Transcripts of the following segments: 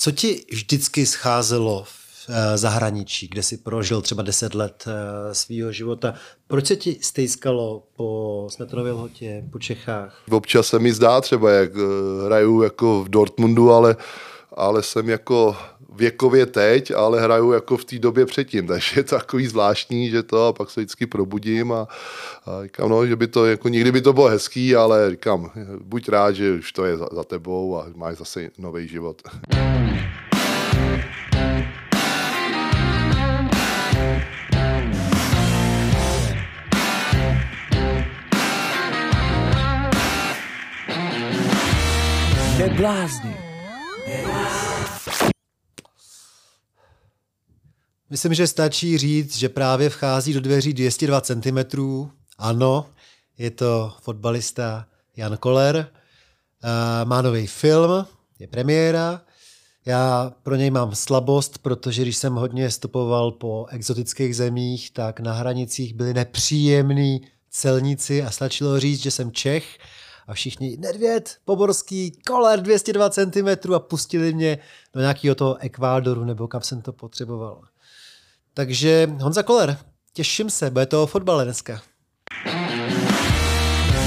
Co ti vždycky scházelo v eh, zahraničí, kde si prožil třeba 10 let eh, svého života? Proč se ti stejskalo po Smetanově lhotě, po Čechách? Občas se mi zdá třeba, jak eh, hraju jako v Dortmundu, ale, ale jsem jako věkově teď, ale hraju jako v té době předtím, takže je to takový zvláštní, že to a pak se vždycky probudím a, a říkám, no, že by to, jako nikdy by to bylo hezký, ale říkám, buď rád, že už to je za, za tebou a máš zase nový život. Neblázni. Myslím, že stačí říct, že právě vchází do dveří 202 cm. Ano, je to fotbalista Jan Koller. Má nový film, je premiéra. Já pro něj mám slabost, protože když jsem hodně stopoval po exotických zemích, tak na hranicích byli nepříjemní celníci a stačilo říct, že jsem Čech a všichni Nedvěd, Poborský, Koller 202 cm a pustili mě do nějakého toho Ekvádoru nebo kam jsem to potřeboval. Takže Honza Koller, těším se, bude to o fotbale dneska.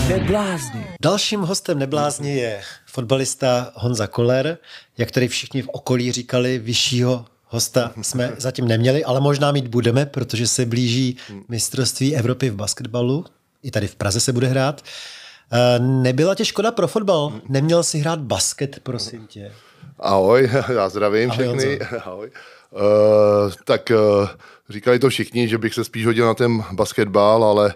Neblázni. Dalším hostem Neblázni je fotbalista Honza Koller, jak tady všichni v okolí říkali, vyššího hosta jsme zatím neměli, ale možná mít budeme, protože se blíží mistrovství Evropy v basketbalu. I tady v Praze se bude hrát. Eh, nebyla tě škoda pro fotbal? Neměl si hrát basket, prosím tě? Ahoj, já zdravím Ahoj, všechny. Ahoj. Uh, tak uh, říkali to všichni, že bych se spíš hodil na ten basketbal, ale,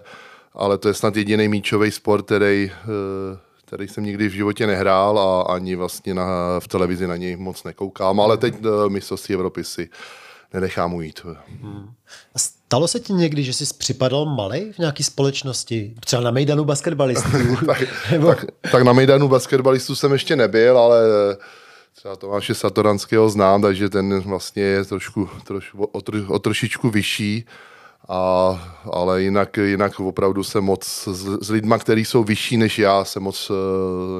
ale to je snad jediný míčový sport, který, uh, který jsem nikdy v životě nehrál a ani vlastně na, v televizi na něj moc nekoukám, ale teď uh, mistrovství Evropy si nenechám ujít. Hmm. A stalo se ti někdy, že jsi připadal malý v nějaké společnosti? Třeba na Mejdanu basketbalistů? tak, Nebo... tak, tak na Mejdanu basketbalistů jsem ještě nebyl, ale třeba Tomáše Satoranského znám, takže ten vlastně je trošku, trošku o, tro, o trošičku vyšší. A, ale jinak, jinak opravdu se moc s, s lidma, kteří jsou vyšší než já, se moc uh,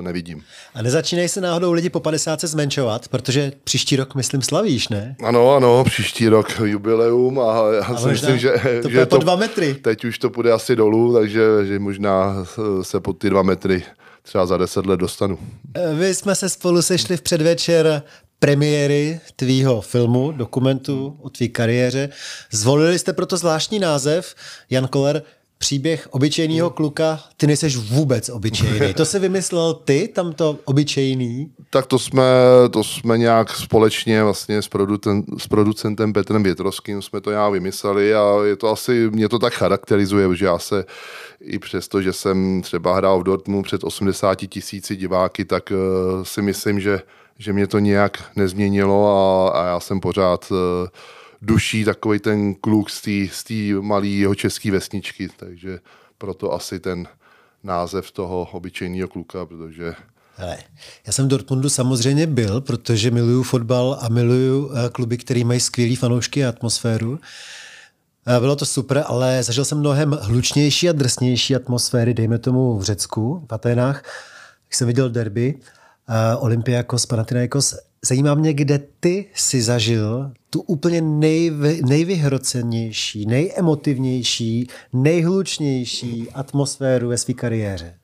nevidím. A nezačínají se náhodou lidi po 50 se zmenšovat, protože příští rok, myslím, slavíš, ne? Ano, ano, příští rok jubileum a já a si myslím, že, to že po dva metry. teď už to půjde asi dolů, takže že možná se pod ty dva metry třeba za deset let dostanu. Vy jsme se spolu sešli v předvečer premiéry tvýho filmu, dokumentu o tvý kariéře. Zvolili jste proto zvláštní název, Jan Koller, příběh obyčejného kluka, ty nejseš vůbec obyčejný. To se vymyslel ty, tam to obyčejný? Tak to jsme, to jsme nějak společně vlastně s, producent, s producentem Petrem Větrovským jsme to nějak vymysleli a je to asi, mě to tak charakterizuje, že já se i přesto, že jsem třeba hrál v Dortmundu před 80 tisíci diváky, tak uh, si myslím, že, že mě to nějak nezměnilo a, a já jsem pořád uh, duší takový ten kluk z té malé jeho české vesničky, takže proto asi ten název toho obyčejného kluka, protože Hele, já jsem v Dortmundu samozřejmě byl, protože miluju fotbal a miluju eh, kluby, které mají skvělé fanoušky a atmosféru. Eh, bylo to super, ale zažil jsem mnohem hlučnější a drsnější atmosféry, dejme tomu v Řecku, v Aténách. Jak jsem viděl derby, uh, Olympiakos, Panathinaikos. Zajímá mě, kde ty si zažil tu úplně nejvy, nejvyhrocenější, nejemotivnější, nejhlučnější atmosféru ve své kariéře.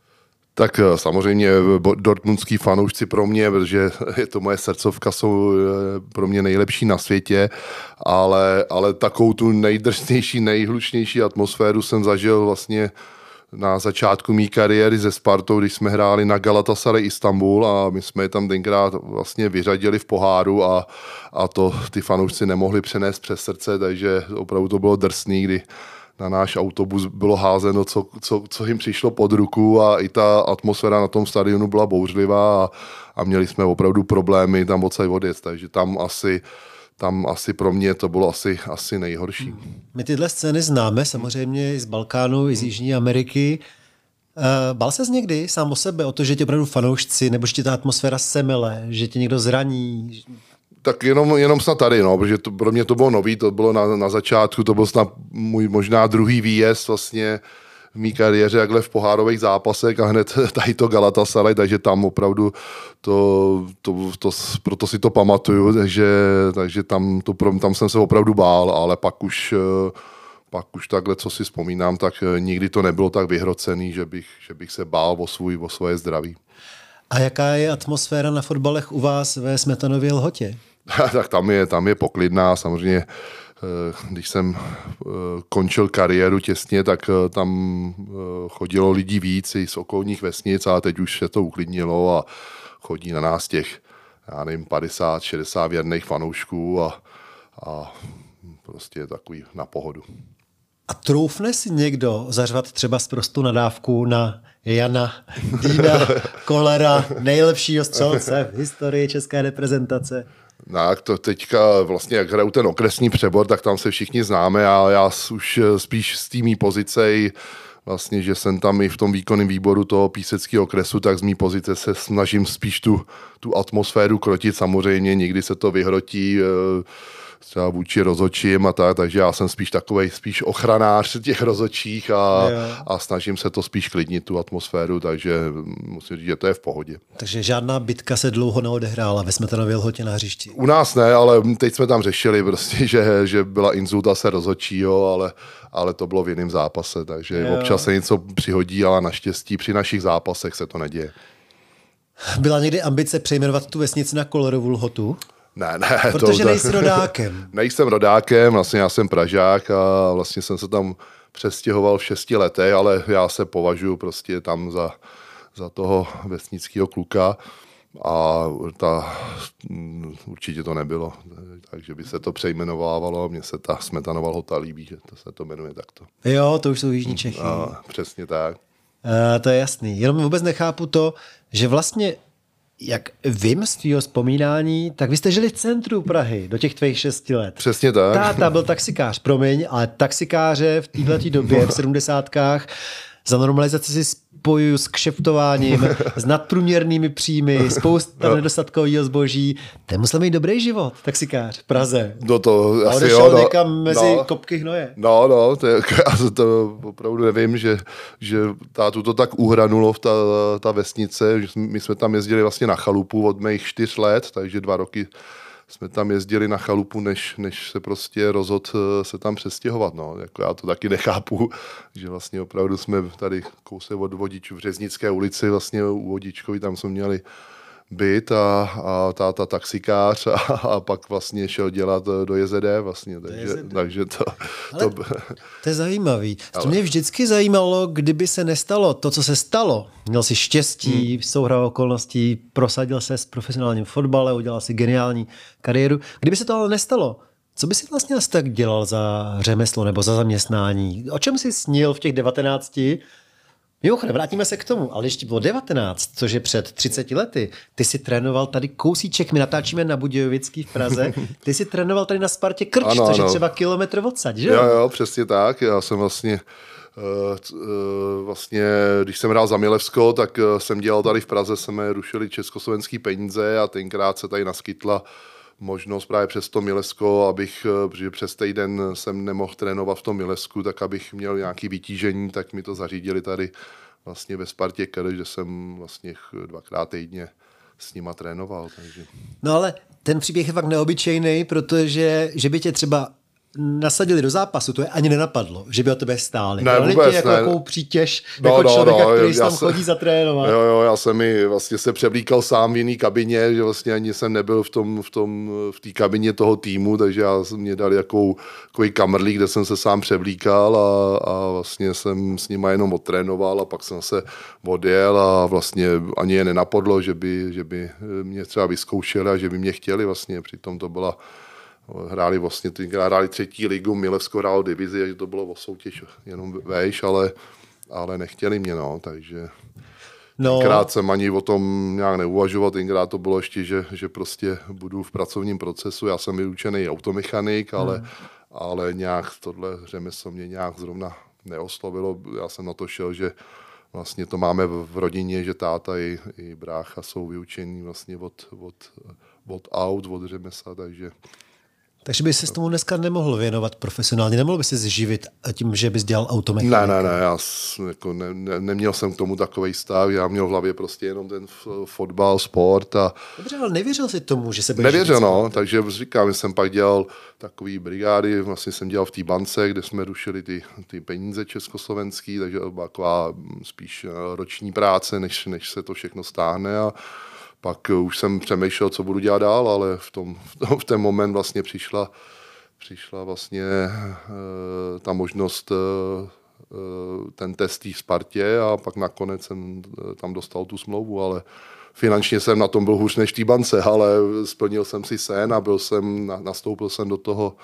Tak eh, samozřejmě dortmundský fanoušci pro mě, protože je to moje srdcovka, jsou eh, pro mě nejlepší na světě, ale, ale takovou tu nejdrsnější, nejhlučnější atmosféru jsem zažil vlastně na začátku mé kariéry ze Spartou, když jsme hráli na Galatasaray Istanbul a my jsme je tam tenkrát vlastně vyřadili v poháru a, a to ty fanoušci nemohli přenést přes srdce, takže opravdu to bylo drsný, kdy na náš autobus bylo házeno, co, co, co jim přišlo pod ruku a i ta atmosféra na tom stadionu byla bouřlivá a, a měli jsme opravdu problémy tam odsaď odjet, takže tam asi tam asi pro mě to bylo asi, asi nejhorší. My tyhle scény známe samozřejmě i z Balkánu, i z Jižní Ameriky. Uh, bál ses někdy sám o sebe o to, že tě opravdu fanoušci, nebo že tě ta atmosféra semele, že tě někdo zraní? Tak jenom, jenom snad tady, no, protože to, pro mě to bylo nový, to bylo na, na začátku, to byl snad můj možná druhý výjezd vlastně v mý kariéře jakhle v pohárových zápasech a hned tady to Galatasaray, takže tam opravdu to, to, to, proto si to pamatuju, takže, takže tam, to, tam jsem se opravdu bál, ale pak už pak už takhle, co si vzpomínám, tak nikdy to nebylo tak vyhrocený, že bych, že bych se bál o, svůj, o svoje zdraví. A jaká je atmosféra na fotbalech u vás ve Smetanově Lhotě? tak tam je, tam je poklidná, samozřejmě eh, když jsem eh, končil kariéru těsně, tak eh, tam chodilo lidí víc i z okolních vesnic, a teď už se to uklidnilo a chodí na nás těch, já nevím, 50, 60 věrných fanoušků a, a prostě je takový na pohodu. A troufne si někdo zařvat třeba z prostu nadávku na Jana Dýna Kolera, nejlepšího střelce v historii české reprezentace? Tak to teďka vlastně, jak hraju ten okresní přebor, tak tam se všichni známe a já už spíš z týmí pozice vlastně, že jsem tam i v tom výkonném výboru toho píseckého okresu, tak z mý pozice se snažím spíš tu, tu atmosféru krotit. Samozřejmě někdy se to vyhrotí, eh, třeba vůči rozočím a tak, takže já jsem spíš takový spíš ochranář těch rozočích a, a snažím se to spíš klidnit, tu atmosféru, takže musím říct, že to je v pohodě. Takže žádná bitka se dlouho neodehrála ve Smetanově lhotě na hřišti? U nás ne, ale teď jsme tam řešili prostě, že, že byla inzulta se rozočího, ale, ale to bylo v jiném zápase, takže jo. občas se něco přihodí, ale naštěstí při našich zápasech se to neděje. Byla někdy ambice přejmenovat tu vesnici na Kolerovu lhotu? Ne, ne. Protože to, nejsi rodákem. Nejsem rodákem, vlastně já jsem Pražák a vlastně jsem se tam přestěhoval v šesti letech, ale já se považuji prostě tam za, za toho vesnického kluka a ta, mm, určitě to nebylo, takže by se to přejmenovávalo, mně se ta Smetanova lhota líbí, že to se to jmenuje takto. Jo, to už jsou Jižní Čechy. A, přesně tak. A, to je jasný, jenom vůbec nechápu to, že vlastně jak vím z tvého vzpomínání, tak vy jste žili v centru Prahy do těch tvých šesti let. Přesně tak. Táta byl taxikář, promiň, ale taxikáře v této době, v sedmdesátkách, za normalizaci si spojuju s kšeftováním, s nadprůměrnými příjmy, spousta no. nedostatkového zboží. Ten musel mít dobrý život, taxikář v Praze. No to a asi jo. No, někam mezi no, kopky hnoje. No, no, to, je, to opravdu nevím, že, že tátu to tak uhranulo v ta, ta vesnice, že my jsme tam jezdili vlastně na chalupu od mých čtyř let, takže dva roky jsme tam jezdili na chalupu, než, než se prostě rozhod eh, se tam přestěhovat. No. Jako já to taky nechápu, že vlastně opravdu jsme tady kousek od vodičů v Řeznické ulici, vlastně u Vodičkovi, tam jsme měli byt a, a táta taxikář a, a pak vlastně šel dělat do JZD vlastně, takže, JZD. takže to... to... to je zajímavý. Ale... To mě vždycky zajímalo, kdyby se nestalo to, co se stalo. Měl si štěstí, hmm. souhra okolností, prosadil se s profesionálním fotbale, udělal si geniální kariéru. Kdyby se to ale nestalo, co by si vlastně asi tak dělal za řemeslo nebo za zaměstnání? O čem jsi snil v těch 19 Mimochodem, vrátíme se k tomu, ale ještě bylo 19, což je před 30 lety. Ty si trénoval tady kousíček, my natáčíme na Budějovický v Praze, ty si trénoval tady na Spartě Krč, ano, což ano. je třeba kilometr odsaď, že jo? Jo, přesně tak. Já jsem vlastně Uh, uh, vlastně, když jsem hrál za Milevsko, tak uh, jsem dělal tady v Praze, jsme rušili československý peníze a tenkrát se tady naskytla možnost právě přes to Milesko, abych, protože přes týden jsem nemohl trénovat v tom Milesku, tak abych měl nějaký vytížení, tak mi to zařídili tady vlastně ve Spartě Kr, že jsem vlastně dvakrát týdně s nima trénoval. Takže. No ale ten příběh je fakt neobyčejný, protože že by tě třeba nasadili do zápasu, to je ani nenapadlo, že by o tebe stáli. Ne, vůbec tě jako ne. Jakou přítěž no, jako no, člověka, no, který tam se, chodí zatrénovat. Jo, jo, já jsem mi vlastně se převlíkal sám v jiný kabině, že vlastně ani jsem nebyl v tom, v tom, v té kabině toho týmu, takže já jsem mě dal jakou, takový kamrlík, kde jsem se sám převlíkal a, a vlastně jsem s nima jenom odtrénoval a pak jsem se odjel a vlastně ani je nenapadlo, že by, že by mě třeba vyzkoušeli a že by mě chtěli vlastně, přitom to byla hráli vlastně, hráli třetí ligu, Milevsko hrál divizi, takže to bylo o soutěž jenom vejš, ale, ale nechtěli mě, no, takže No. Tenkrát jsem ani o tom nějak neuvažoval, tenkrát to bylo ještě, že, že prostě budu v pracovním procesu, já jsem vyučený automechanik, ale, hmm. ale nějak tohle řemeslo mě nějak zrovna neoslovilo, já jsem na to šel, že vlastně to máme v rodině, že táta i, i brácha jsou vyučení vlastně od, od, od aut, od řemesla, takže Takže by se tomu dneska nemohl věnovat profesionálně, nemohl by se zživit tím, že bys dělal automechaniku? Ne, ne, ne, já jako ne, ne, neměl jsem k tomu takový stav, já měl v hlavě prostě jenom ten fotbal, sport a... Dobře, ale nevěřil si tomu, že se budeš Nevěřil, no, takže říkám, jsem pak dělal takový brigády, vlastně jsem dělal v té bance, kde jsme rušili ty, ty peníze československý, takže to byla taková spíš eh, roční práce, než, než se to všechno stáhne a pak už jsem přemýšlel, co budu dělat dál, ale v, tom, v ten moment vlastně přišla, přišla vlastně uh, ta možnost uh, ten test v Spartě a pak nakonec jsem tam dostal tu smlouvu, ale finančně jsem na tom byl hůř než té bance, ale splnil jsem si sen a byl jsem, nastoupil jsem do toho,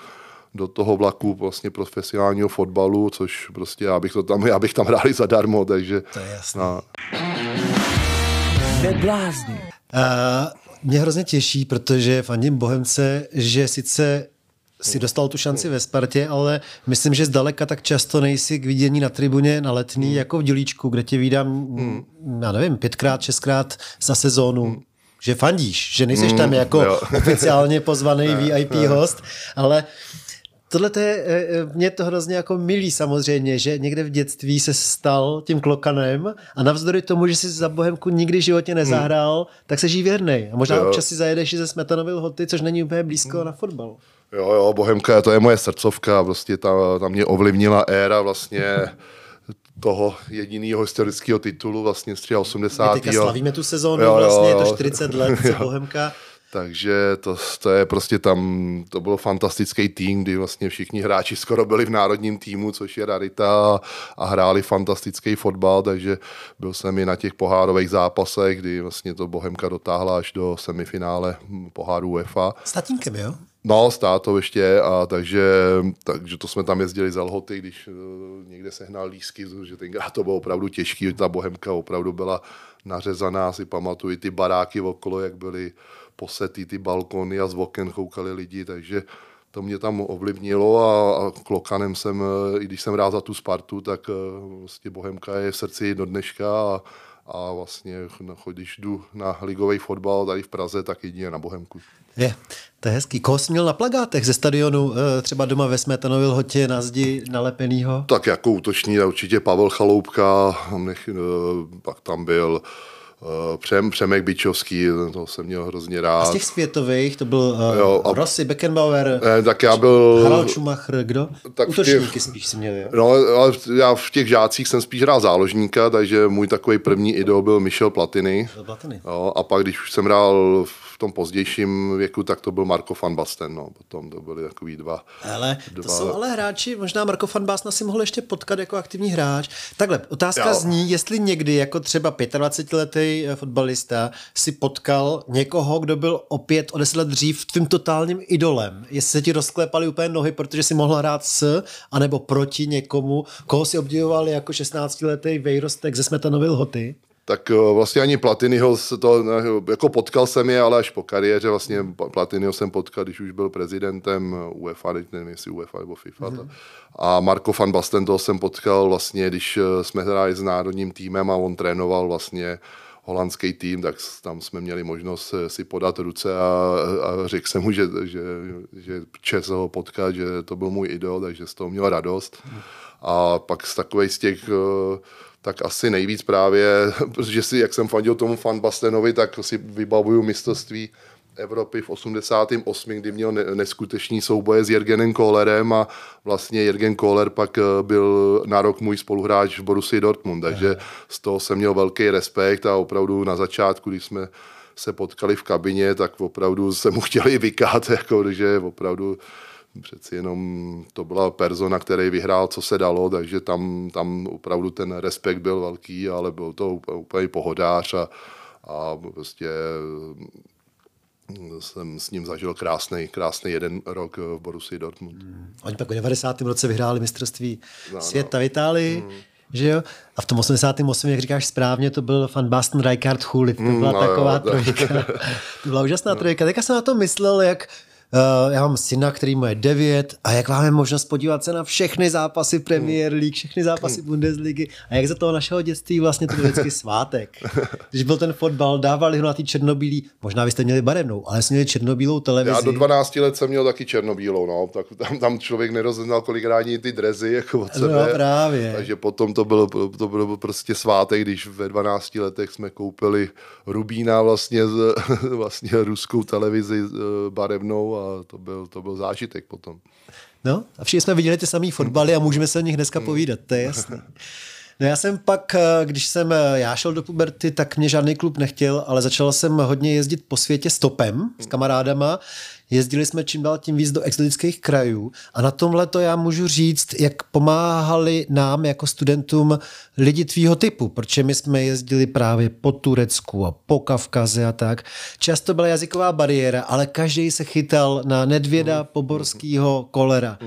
do toho vlaku vlastně profesionálního fotbalu, což prostě já bych, to tam, já bych tam hrál zadarmo, takže... To je jasné. Na... Uh, mě hrozně těší, protože fandím Bohemce, že sice si dostal tu šanci ve Spartě, ale myslím, že zdaleka tak často nejsi k vidění na tribuně na letný hmm. jako v Dělíčku, kde tě vídám, hmm. já nevím, pětkrát, šestkrát za sezónu. Hmm. Že fandíš, že nejsi hmm, tam jako jo. oficiálně pozvaný VIP host, ale Tohle to je, eh, eh, mě to hrozně jako milý samozřejmě, že někde v dětství se stal tím klokanem a navzdory tomu, že si za Bohemku nikdy v životě nezahrál, hmm. tak se žij věrnej. A možná jo. občas si zajedeš i ze Smetanovy lhoty, což není úplně blízko hmm. na fotbal. Jo, jo, Bohemka, to je moje srdcovka, prostě ta, ta mě ovlivnila éra vlastně toho jediného historického titulu vlastně z 80. My teďka slavíme tu sezónu, jo, vlastně jo, je to 40 let, co Bohemka takže to, to je prostě tam, to byl fantastický tým, kdy vlastně všichni hráči skoro byli v národním týmu, což je rarita a hráli fantastický fotbal, takže byl jsem i na těch pohárových zápasech, kdy vlastně to Bohemka dotáhla až do semifinále poháru UEFA. S tatínkem, jo? No, s tátou ještě, a takže, takže to jsme tam jezdili za lhoty, když uh, někde sehnal lísky, že tenkrát to bylo opravdu těžký, ta Bohemka opravdu byla nařezaná, si pamatuju ty baráky okolo, jak byly posetý ty balkony a z oken koukali lidi, takže to mě tam ovlivnilo a, a klokanem jsem, i když jsem rád za tu Spartu, tak eh, vlastně Bohemka je v srdci do dneška a, a vlastně když jdu na ligový fotbal tady v Praze, tak jedině na Bohemku. Je, to je hezký. Koho jsi měl na plagátech ze stadionu, eh, třeba doma ve Smetanově lhotě na zdi nalepenýho? Tak jako útoční určitě Pavel Chaloupka, nech, pak tam byl Eh, Přem, Přemek Bičovský, to jsem měl hrozně rád. A z těch světových, to byl uh, jo, a, Rossi, Beckenbauer, ne, tak já byl... Harald Schumacher, kdo? Tak Útočníky těch, spíš si měl, jo? No, ale já v těch žácích jsem spíš hrál záložníka, takže můj takový první idol byl Michel Platiny. Platiny. Jo, a pak, když už jsem hrál v tom pozdějším věku, tak to byl Marko van Basten, no, potom to byly takový dva. Ale dva... to jsou ale hráči, možná Marko van Basten si mohl ještě potkat jako aktivní hráč. Takhle, otázka jo. zní, jestli někdy jako třeba 25-letý eh, fotbalista si potkal někoho, kdo byl opět o 10 let dřív tvým totálním idolem. Jestli se ti rozklépaly úplně nohy, protože si mohl hrát s, anebo proti někomu, koho si obdivoval jako 16-letý vejrostek ze Smetanovy lhoty? Tak eh, vlastně ani Platinyho se to, jako potkal jsem je, ale až po kariéře vlastně Platinyho jsem potkal, když už byl prezidentem UEFA, nevím jestli UEFA nebo FIFA. Mm-hmm. A Marko van Basten toho jsem potkal vlastně, když eh, jsme hráli s národním týmem a on trénoval vlastně holandský tým, tak tam jsme měli možnost eh, si podat ruce a, a řekl jsem mu, že, že, že čes ho potkat, že to byl můj idol, takže z toho měl radost. Mhm. A pak z takových z těch tak asi nejvíc právě, protože si, jak jsem fandil tomu fan Bastenovi, tak si vybavuju mistrovství Evropy v 88, kdy měl neskutečný souboje s Jergenem Kohlerem a vlastně Jergen Kohler pak eh, byl na rok můj spoluhráč v Borussii Dortmund, takže z toho jsem měl velký respekt a opravdu na začátku, když jsme se potkali v kabině, tak opravdu se mu chtěli vykát, jako, že opravdu přeci jenom to byla persona, který vyhrál, co se dalo, takže tam, tam opravdu ten respekt byl velký, ale byl to úplně pohodář a, a prostě mm, jsem s ním zažil krásný, krásný jeden rok v Borussii Dortmund. Hmm. Oni pak v 90. roce vyhráli mistrovství no, světa no. v Itálii. Hmm že jo? A v tom 88, jak říkáš správně, to byl fan Basten Rijkaard Hulit, to byla mm, no taková jo, trojka. to byla úžasná no. trojka. Teďka jsem na to myslel, jak já mám syna, který mu je 9 a jak máme možnost podívat se na všechny zápasy Premier League, všechny zápasy Bundesligy a jak za toho našeho dětství vlastně to byl vždycky svátek. Když byl ten fotbal, dávali ho na ty černobílý, možná byste měli barevnou, ale jsme měli černobílou televizi. Já do 12 let jsem měl taky černobílou, no, tak tam, tam člověk nerozeznal kolikrát ty drezy jako od sebe. No právě. Takže potom to bylo, to bylo prostě svátek, když ve 12 letech jsme koupili Rubína vlastně, vlastně ruskou televizi eh, barevnou a to byl, to byl zážitek potom. No a všichni jsme viděli ty samé fotbaly a můžeme se o nich dneska povídat, to je jasné. No já jsem pak, eh, když jsem eh, já šel do puberty, tak mě žádný klub nechtěl, ale začal jsem hodně jezdit po světě stopem s kamarádama. Jezdili jsme čím dál tím víc do exotických krajů a na tomhle to já můžu říct, jak pomáhali nám jako studentům lidi tvýho typu, protože my jsme jezdili právě po Turecku a po Kavkaze a tak. Často byla jazyková bariéra, ale každý se chytal na Nedvěda, Poborského, kolera.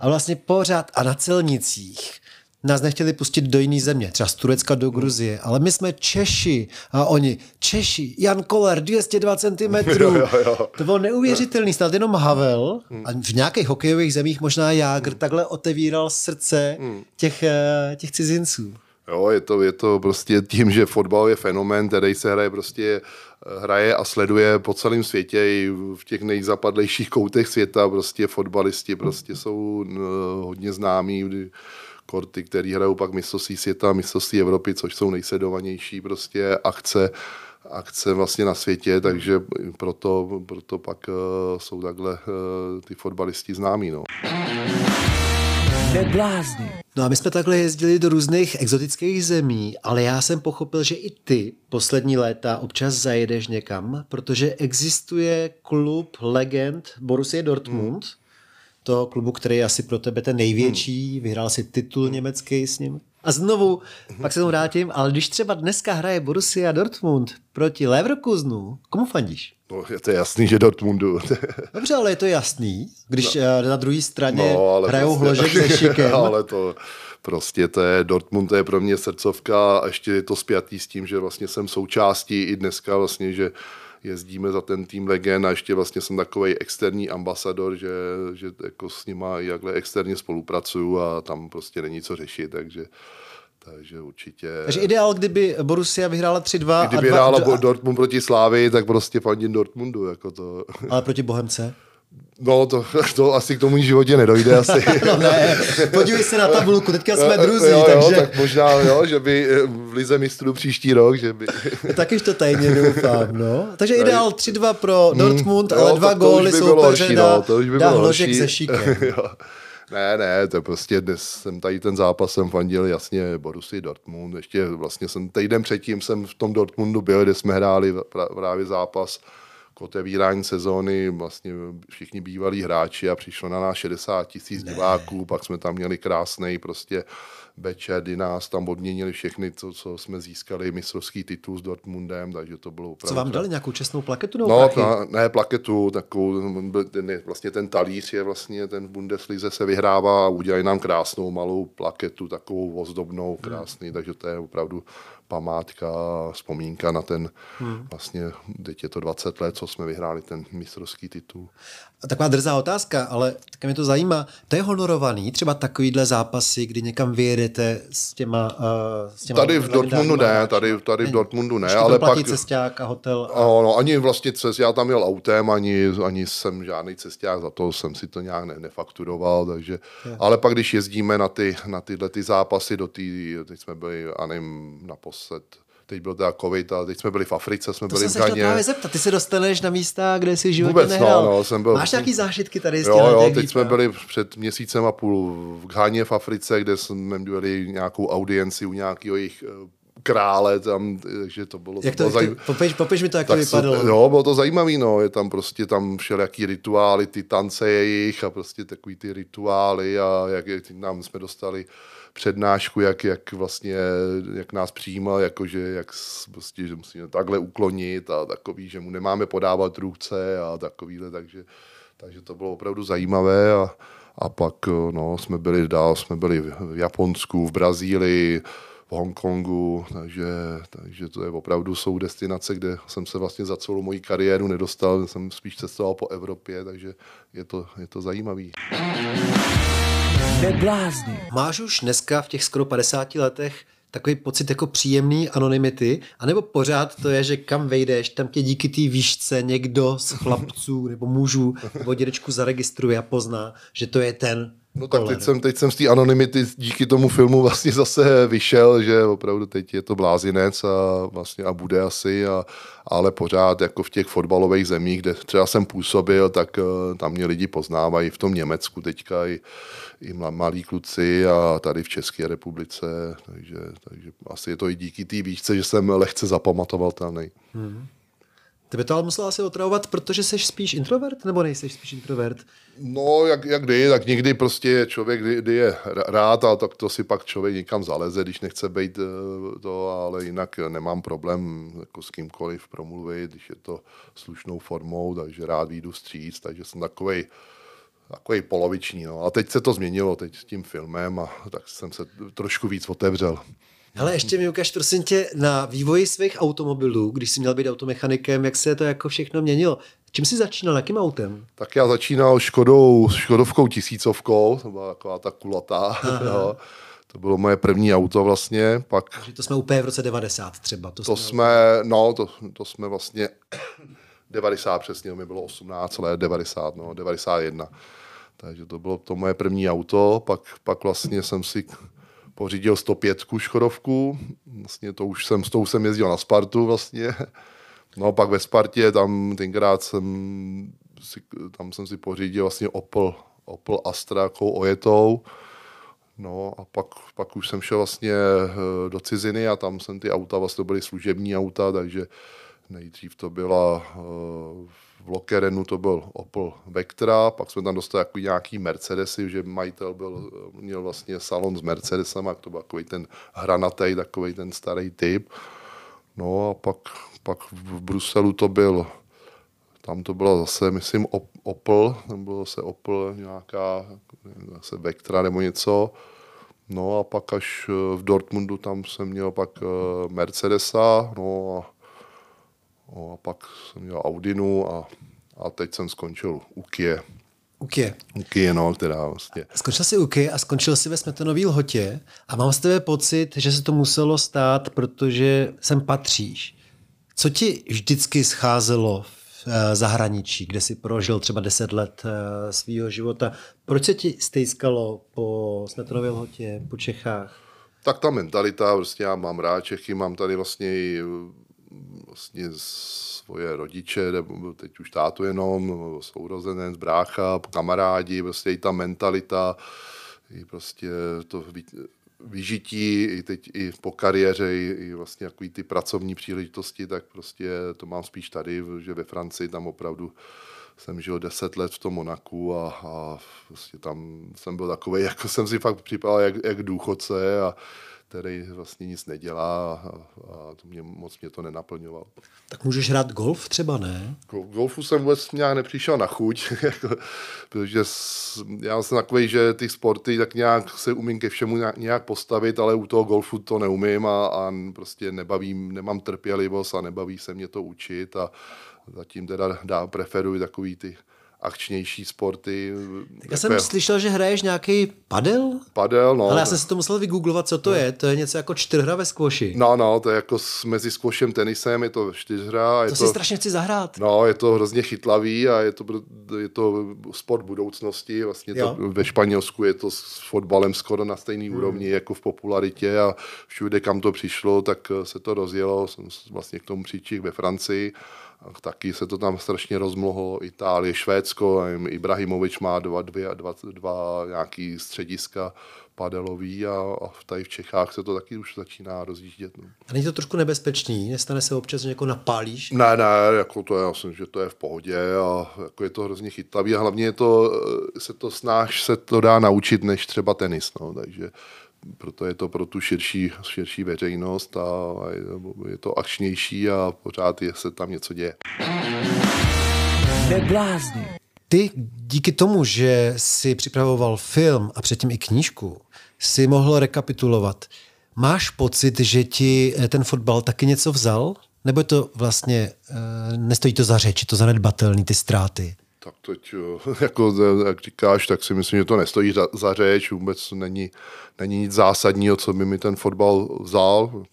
A vlastně pořád a na celnicích nás nechtěli pustit do jiné země, třeba z Turecka do Gruzie, ale my jsme Češi a oni, Češi, Jan Koller, 202 cm. Jo, jo, jo. To bylo neuvěřitelný, snad jenom Havel a v nějakých hokejových zemích možná Jágr takhle otevíral srdce těch, eh, těch cizinců. Jo, je to, je to prostě tím, že fotbal je fenomén, který se hraje prostě hraje a sleduje po celém světě i v těch nejzapadlejších koutech světa, prostě fotbalisti prostě jsou hodně známí, korty, který hrajou pak mistrovství světa, mistrovství Evropy, což jsou nejsledovanější prostě akce, akce vlastně na světě, takže proto, proto pak uh, jsou takhle uh, ty fotbalisti známí. No. No a my jsme takhle jezdili do různých exotických zemí, ale já jsem pochopil, že i ty poslední léta občas zajedeš někam, protože existuje klub legend Borussia Dortmund, hmm toho klubu, který je asi pro tebe ten největší, hmm. vyhrál si titul hmm. německý s ním. A znovu, hmm. pak se tomu vrátím, ale když třeba dneska hraje Borussia Dortmund proti Leverkusenu, komu fandíš? No, je to jasný, že Dortmundu. Dobře, ale je to jasný, když no. Eh, na druhé straně no, hrajou prostě, hložek se šikem. ale to, prostě to je, Dortmund to je pro mě srdcovka a ještě je to spjatý s tím, že vlastně jsem součástí i dneska vlastně, že jezdíme za ten tým Legend a ještě vlastně jsem takový externí ambasador, že, že jako s nima jakhle externě spolupracuju a tam prostě není co řešit, takže takže určitě... Takže ideál, kdyby Borussia vyhrála 3-2 Kdyby vyhrála dva... Dortmund proti Slávy, tak prostě fandím Dortmundu. Jako to. Ale proti Bohemce? No, to, to asi k tomu životě nedojde asi. no ne, podívej se na tabulku, teďka jsme druzí, jo, takže... Jo, tak možná, jo, že by eh, v Lize mistrů příští rok, že by... Taky to tajně doufám, no. Takže ideál 3-2 pro hmm, Dortmund, hmm, ale jo, dva góly jsou soupeře no, to už by hložek ze šíkem. Ne, ne, to prostě dnes jsem tady ten zápas jsem fandil jasně Borusy Dortmund. Ještě vlastně jsem týden předtím jsem v tom Dortmundu byl, kde jsme hráli právě zápas k otevírání sezóny vlastně všichni bývalí hráči a přišlo na nás 60 tisíc diváků, pak jsme tam měli krásný prostě večer, kdy nás tam odměnili všechny, co, co jsme získali mistrovský titul s Dortmundem, takže to bylo opravdu... Co vám dali, nějakou čestnou plaketu? No, na, ne plaketu, takovou, ten, vlastně ten talíř je vlastně, ten v Bundeslize se vyhrává a udělají nám krásnou malou plaketu, takovou ozdobnou, krásný, hmm. takže to je opravdu památka, vzpomínka na ten, hmm. vlastně, teď je to 20 let, co jsme vyhráli ten mistrovský titul. Taková drzá otázka, ale také mě to zajímá. To je honorovaný, třeba takovýhle zápasy, kdy někam vyjedete s těma... Uh, s těma tady v Dortmundu ne, tady, tady v Dortmundu ne, ale pak... cesták a hotel. A... No, ani vlastně cest, já tam jel autem, ani, ani jsem žádný cesták, za to jsem si to nějak ne, nefakturoval, takže... Je. Ale pak, když jezdíme na, ty, na tyhle ty zápasy, do tý, teď jsme byli, a nevím, naposled teď byl teda covid a teď jsme byli v Africe, jsme to byli v Ghaně. To jsem právě zeptat, ty se dostaneš na místa, kde jsi životě Vůbec, no, nehrál. No, no, jsem byl... Máš nějaký zážitky tady z Jo, jo, teď jsme byli před měsícem a půl v Ghaně v Africe, kde jsme měli nějakou audienci u nějakého jejich eh, krále tam, takže to bylo... Jak to, to zaj... popiš, popiš mi to, jak tak to vypadalo. Se, jo, bylo to zajímavé, no, je tam prostě tam všelijaký rituály, ty tance jejich a prostě takový ty rituály a jak, jak nám jsme dostali přednášku, jak, jak vlastně, jak nás přijímal, jakože jak prostě, že musíme takhle uklonit a takový, že mu nemáme podávat ruce a takovýhle, takže, takže to bylo opravdu zajímavé a, a pak no, jsme byli dál, jsme byli v Japonsku, v Brazílii, Hongkongu, takže, takže to je opravdu jsou destinace, kde jsem se vlastně za celou moji kariéru nedostal, jsem spíš cestoval po Evropě, takže je to, je to zajímavý. Neblázni. Máš už dneska v těch skoro 50 letech takový pocit jako příjemný anonymity, anebo pořád to je, že kam vejdeš, tam tě díky té výšce někdo z chlapců nebo mužů nebo dědečku zaregistruje a pozná, že to je ten No tak teď jsem, teď jsem z té anonymity díky tomu filmu vlastně zase vyšel, že opravdu teď je to blázinec a vlastně a bude asi, a, ale pořád jako v těch fotbalových zemích, kde třeba jsem působil, tak uh, tam mě lidi poznávají v tom Německu teďka i, i malí kluci a tady v České republice, takže, takže asi je to i díky té výšce, že jsem lehce zapamatovatelný. Hmm. Tebe to ale muselo asi otravovat, protože jsi spíš introvert, nebo nejsi spíš introvert? No, jak, jak kdy, tak někdy prostě člověk, kdy, kdy je rád, a tak to si pak člověk někam zaleze, když nechce být eh, to, ale jinak nemám problém jako s kýmkoliv promluvit, když je to slušnou formou, takže rád výjdu stříc, takže jsem takovej, takový poloviční. No. A teď se to změnilo, teď s tím filmem, a tak jsem se trošku víc otevřel. Ale ještě mi ukáž, prosím tě, na vývoji svých automobilů, když jsi měl být automechanikem, jak se to jako všechno měnilo. Čím jsi začínal, jakým autem? Tak já začínal Škodou, Škodovkou tisícovkou, to byla taková ta kulatá. Jo. To bylo moje první auto vlastně, pak... Takže to jsme úplně v roce 90 třeba. To, to jsme, jsme no, to, to jsme vlastně 90 přesně, mi bylo 18 let, 90, no, 91. Takže to bylo to moje první auto, pak, pak vlastně jsem si pořídil 105 Škodovku, vlastně to už jsem, s tou jsem jezdil na Spartu vlastně, no pak ve Spartě, tam tenkrát jsem si, tam jsem si pořídil vlastně Opel, Opel Astra jako ojetou, No a pak, pak už jsem šel vlastně eh, do ciziny a tam jsem ty auta, vlastně byly služební auta, takže nejdřív to byla uh, v Lokerenu to byl Opel Vectra, pak jsme tam dostali jako nějaký Mercedesy, že majitel byl, měl vlastně salon s Mercedesem, a to byl takový ten hranatý, takový ten starý typ. No a pak, pak v Bruselu to byl, tam to bylo zase, myslím, Opel, tam bylo zase Opel nějaká, zase Vectra nebo něco. No a pak až v Dortmundu tam jsem měl pak eh, Mercedesa, no a No a pak jsem měl Audinu a, a teď jsem skončil u Kie. U Kie. U Kie, no, teda vlastně. Skončil jsi u Kie a skončil jsi ve Smetanový lhotě a mám z tebe pocit, že se to muselo stát, protože sem patříš. Co ti vždycky scházelo v eh, zahraničí, kde jsi prožil třeba 10 let eh, svého života? Proč se ti stejskalo po Smetanově lhotě, po Čechách? Tak ta mentalita, prostě já mám rád Čechy, mám tady vlastně i vlastně svoje rodiče, nebo teď už tátu jenom, sourozenec, brácha, kamarádi, prostě i ta mentalita, i prostě to vyžití, i teď i po kariéře, i, vlastně jako ty pracovní příležitosti, tak prostě to mám spíš tady, že ve Francii tam opravdu jsem žil deset let v tom Monaku a, a prostě tam jsem byl takový, jako jsem si fakt připadal jak, jak důchodce a který vlastně nic nedělá a, a to mě, moc mě to nenaplňovalo. Tak můžeš hrát golf třeba, ne? Golfu jsem vůbec nějak nepřišel na chuť, jako, protože já jsem takový, že ty sporty tak nějak se umím ke všemu nějak postavit, ale u toho golfu to neumím a, a prostě nebavím, nemám trpělivost a nebaví se mě to učit a zatím teda dá, preferuji takový ty akčnější sporty. Tak já jsem je... slyšel, že hraješ nějaký padel? Padel, no. Ale já jsem si to musel vygooglovat, co to no. je. To je něco jako čtyřhra ve skvoši. No, no, to je jako mezi skvošem, tenisem, je to čtyřhra. Je to, to si strašně chci zahrát. No, je to hrozně chytlavý a je to, je to sport budoucnosti. Vlastně to, ve Španělsku je to s fotbalem skoro na stejný hmm. úrovni jako v popularitě a všude, kam to přišlo, tak se to rozjelo. Jsem vlastně k tomu příčích ve Francii taky se to tam strašně rozmlohlo. Itálie, Švédsko, Ibrahimovič má dva, dvě, dva, dva nějaký střediska padelový a, a tady v Čechách se to taky už začíná rozjíždět. No. A není to trošku nebezpečný? Nestane se občas, že jako napálíš? Ne, ne, jako to já myslím, že to je v pohodě a jako je to hrozně chytlavý a hlavně je to, se to snáš, se to dá naučit než třeba tenis, no, takže proto je to pro tu širší, širší veřejnost a je to akčnější a pořád je, se tam něco děje. Neblázni. Ty díky tomu, že si připravoval film a předtím i knížku, si mohl rekapitulovat. Máš pocit, že ti eh, ten fotbal taky něco vzal? Nebo je to vlastně, uh, nestojí to za řeč, je to zanedbatelný, ty ztráty? Tak teď, jako jak říkáš, tak si myslím, že to nestojí za, za řeč, vůbec není, není nic zásadního, co by mi ten fotbal vzal.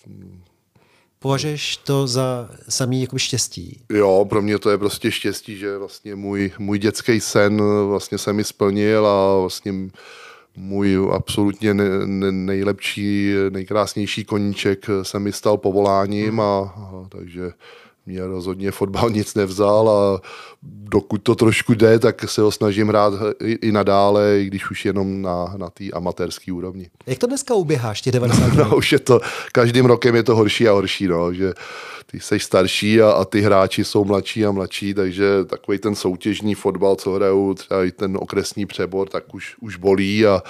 Považuješ to za samý jako štěstí? Jo, pro mě to je prostě štěstí, že vlastně můj, můj dětský sen vlastně se mi splnil a vlastně můj absolutně ne, ne, nejlepší, nejkrásnější koníček se mi stal povoláním a, a takže mě rozhodně fotbal nic nevzal a dokud to trošku jde, tak se ho snažím hrát i, i nadále, i když už jenom na, na té amatérské úrovni. Jak to dneska uběháš, těch 90 no, no, už je to, každým rokem je to horší a horší, no, že ty jsi starší a, a ty hráči jsou mladší a mladší, takže takový ten soutěžní fotbal, co hrajou třeba i ten okresní přebor, tak už, už bolí a,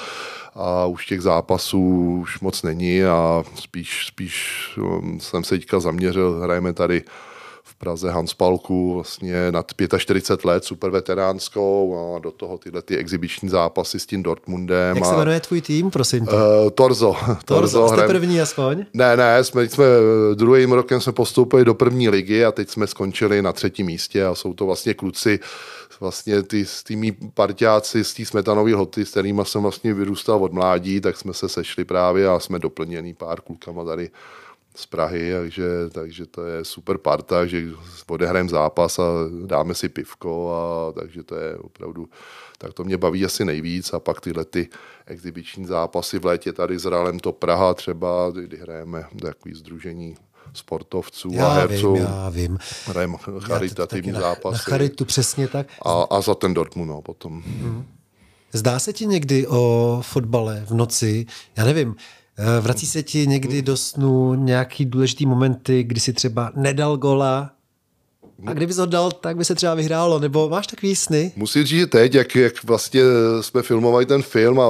a už těch zápasů už moc není a spíš, spíš um, jsem se teďka zaměřil, hrajeme tady Praze Hanspalku vlastně nad 45 let, super veteránskou a do toho tyhle ty exibiční zápasy s tím Dortmundem. Jak se jmenuje tvůj tým, prosím tě? Uh, Torzo. Torzo, Torzo jste první aspoň? Ne, ne, jsme, jsme druhým rokem jsme postoupili do první ligy a teď jsme skončili na třetím místě a jsou to vlastně kluci, vlastně ty, ty mý partiáci z té smetanové hoty, s kterými jsem vlastně vyrůstal od mládí, tak jsme se sešli právě a jsme doplněný pár klukama tady z Prahy, takže, takže to je super parta, že odehrajeme zápas a dáme si pivko, a, takže to je opravdu, tak to mě baví asi nejvíc a pak tyhle ty exibiční zápasy v létě tady s Ralem to Praha třeba, kdy hrajeme takový združení sportovců já a herců. Vím, já vím. Hrajeme charitativní zápasy. Na charitu, přesně tak. A, a za ten Dortmund no, potom. Hmm. Zdá se ti někdy o fotbale v noci, já nevím, vrací se ti někdy do snu nějaký důležitý momenty, kdy si třeba nedal gola a kdyby ho dal, tak by se třeba vyhrálo, nebo máš takový sny? Musím říct, že teď, jak, jak vlastně jsme filmovali ten film a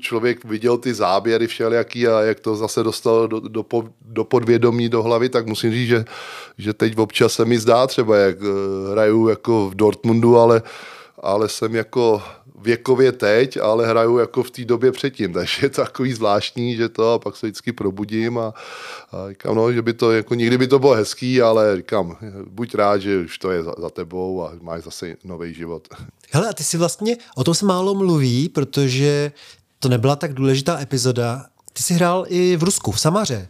člověk viděl ty záběry všelijaký a jak to zase dostal do, do, do podvědomí, do hlavy, tak musím říct, že, že teď občas se mi zdá třeba, jak eh, hraju jako v Dortmundu, ale, ale jsem jako věkově teď, ale hraju jako v té době předtím, takže je to takový zvláštní, že to a pak se vždycky probudím a, a říkám, no, že by to, jako někdy by to bylo hezký, ale říkám, buď rád, že už to je za, za tebou a máš zase nový život. Hele, a ty si vlastně, o tom se málo mluví, protože to nebyla tak důležitá epizoda. Ty jsi hrál i v Rusku, v Samaře.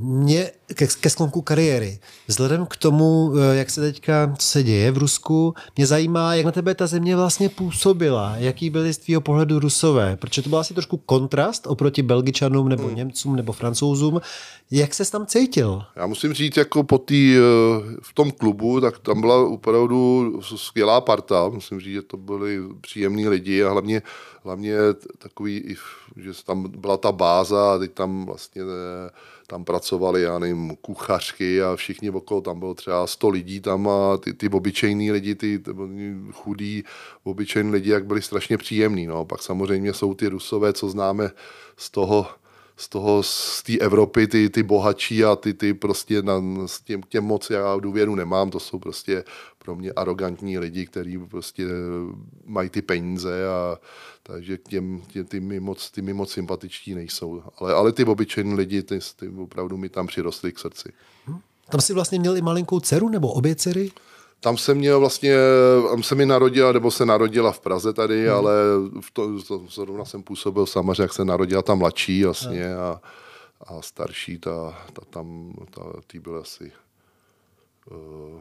Mě ke, ke sklonku kariéry, vzhledem k tomu, eh, jak se teďka se děje v Rusku, mě zajímá, jak na tebe ta země vlastně působila, jaký byly z tvého pohledu Rusové, protože to byl asi trošku kontrast oproti Belgičanům nebo hmm. Němcům nebo Francouzům. Jak se tam cítil? Já musím říct, jako po tý, eh, v tom klubu, tak tam byla opravdu skvělá parta. Musím říct, že to byli příjemní lidi a hlavně, hlavně takový, že tam byla ta báza a teď tam vlastně eh, tam pracovali, já nevím, kuchařky a všichni okolo, tam bylo třeba 100 lidí tam a ty, ty obyčejní lidi, ty, ty chudí obyčejní lidi, jak byli strašně příjemní. No. Pak samozřejmě jsou ty rusové, co známe z toho, z toho, z té Evropy, ty, ty bohatší a ty, ty prostě na, s těm, těm moc já důvěru nemám, to jsou prostě pro mě arrogantní lidi, kteří prostě mají ty peníze a takže k těm, tě, ty, mi moc, ty mi moc sympatičtí nejsou. Ale, ale ty obyčejní lidi, ty, ty opravdu mi tam přirostly k srdci. Hmm. Tam si vlastně měl i malinkou dceru nebo obě dcery? Tam se měl vlastně, tam se mi narodila, nebo se narodila v Praze tady, hmm. ale v to, to, zrovna jsem působil samaře, jak se narodila ta mladší vlastně a, a starší, ta, ta tam, ta, tý byl asi uh,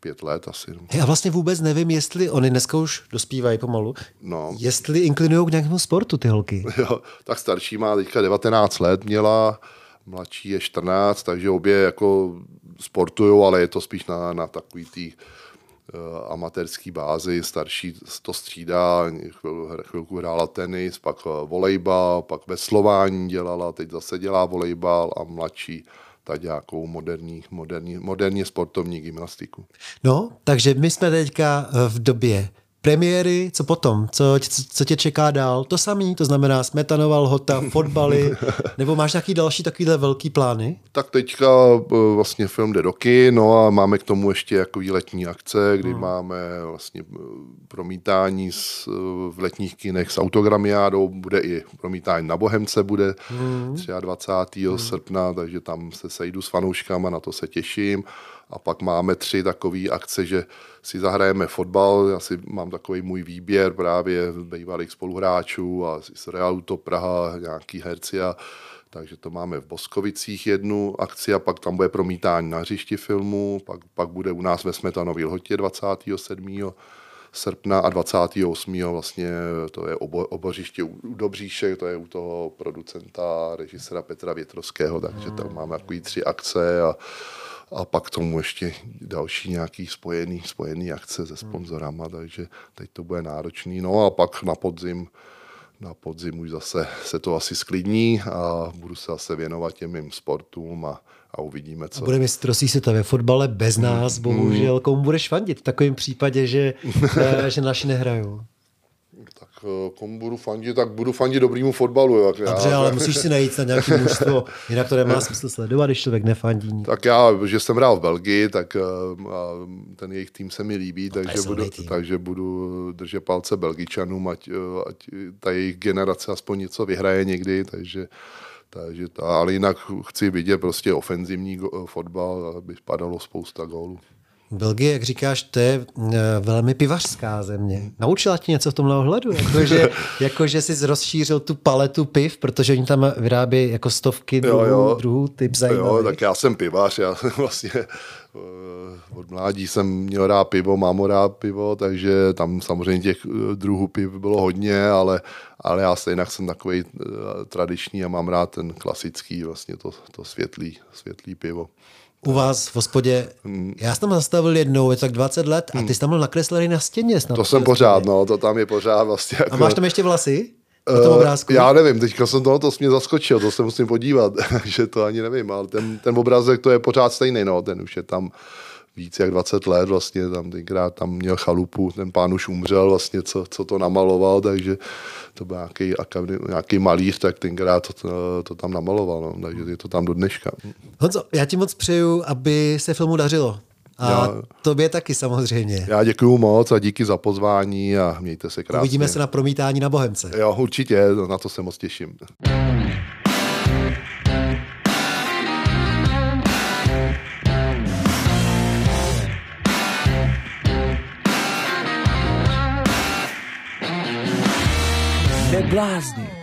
pět let asi. Já vlastně vůbec nevím, jestli oni dneska už dospívají pomalu, no. jestli inklinují k nějakému sportu ty holky. Jo, tak starší má teďka 19 let, měla, mladší je 14, takže obě jako sportují, ale je to spíš na, na takový tý uh, amatérský bázi, starší to střídá, chvil, chvilku hrála tenis, pak uh, volejbal, pak veslování dělala, teď zase dělá volejbal a mladší ta nějakou moderní, moderní, moderní sportovní gymnastiku. No, takže my jsme teďka v době premiéry, co potom? Co, co, co tě čeká dál? To samý, to znamená Smetanova lhota, fotbaly, nebo máš nějaký další takovýhle velký plány? Tak teďka eh, vlastně film jde do kin, no a máme k tomu ještě jako letní akce, kdy hmm. máme vlastně eh, promítání s, eh, v letních kinech s autogramiádou, bude i promítání na Bohemce, bude hmm. 23. Hmm. srpna, takže tam se sejdu s fanouškama, na to se těším. A pak máme tři takové akce, že si zahrajeme fotbal, já si mám takový můj výběr právě bývalých spoluhráčů a z Realu to Praha, nějaký herci a takže to máme v Boskovicích jednu akci a pak tam bude promítání na hřišti filmu, pak, pak bude u nás ve Smetanově lhotě 27 srpna a 28. vlastně to je obo, obořiště u Dobříšek, to je u toho producenta, režisera Petra Větrovského, takže tam máme takový tři akce a a pak tomu ještě další nějaký spojený, spojený akce se sponzorama, takže teď to bude náročný. No a pak na podzim na podzim už zase se to asi sklidní a budu se zase věnovat těm mým sportům a, a uvidíme, co. A bude mistrovství světa ve fotbale bez nás, bohužel. Komu budeš fandit v takovém případě, že, eh, že naši nehrajou? Eh, komu budu fandit, tak budu fandit dobrýmu fotbalu. Jak Dobře, já, ale musíš si najít na nějaký mužstvo, jinak to nemá smysl sledovat, když člověk nefandí. Tak já, že jsem hrál v Belgii, tak eh, ten jejich tým se mi líbí, no, takže budu, takže budu držet palce Belgičanům, ať, eh, ať ta jejich generace aspoň něco vyhraje někdy, takže takže ta, ale jinak chci vidět prostě ofenzivní fotbal, aby padalo spousta gólů. Belgie, jak říkáš, to je eh, velmi pivařská země. Naučila ti něco v tomhle ohledu? Jakože, jako, že jsi rozšířil tu paletu piv, protože oni tam vyrábí jako stovky druhů, jo, jo. druhů typ zajímavých. Jo, tak já jsem pivař, já vlastně eh, od mládí jsem měl rád pivo, mám rád pivo, takže tam samozřejmě těch eh, druhů piv bylo hodně, ale, ale já stejně jsem takový tradiční a mám rád ten klasický, vlastně to, to světlý, světlý pivo u vás v hospodě. Hmm. Já jsem tam zastavil jednou, je to tak 20 let a ty jsi tam byl nakreslený na stěně. Snad to jsem pořád, no, to tam je pořád vlastně. Jako... A máš tam ještě vlasy? Na tom obrázku? Já nevím, teďka jsem toho, to mě zaskočil, to se musím podívat, že to ani nevím, ale ten, ten obrázek to je pořád stejný, no, ten už je tam víc jak 20 let vlastně, tam tenkrát tam měl chalupu, ten pán už umřel vlastně, co, co to namaloval, takže to byl nějaký, nějaký malíř, tak tenkrát to, to, to tam namaloval, no, takže je to tam do dneška. Honzo, já ti moc přeju, aby se filmu dařilo. A já, tobě taky samozřejmě. Já děkuji moc a díky za pozvání a mějte se krásně. Uvidíme se na promítání na Bohemce. Jo, určitě, na to se moc těším. Blázni.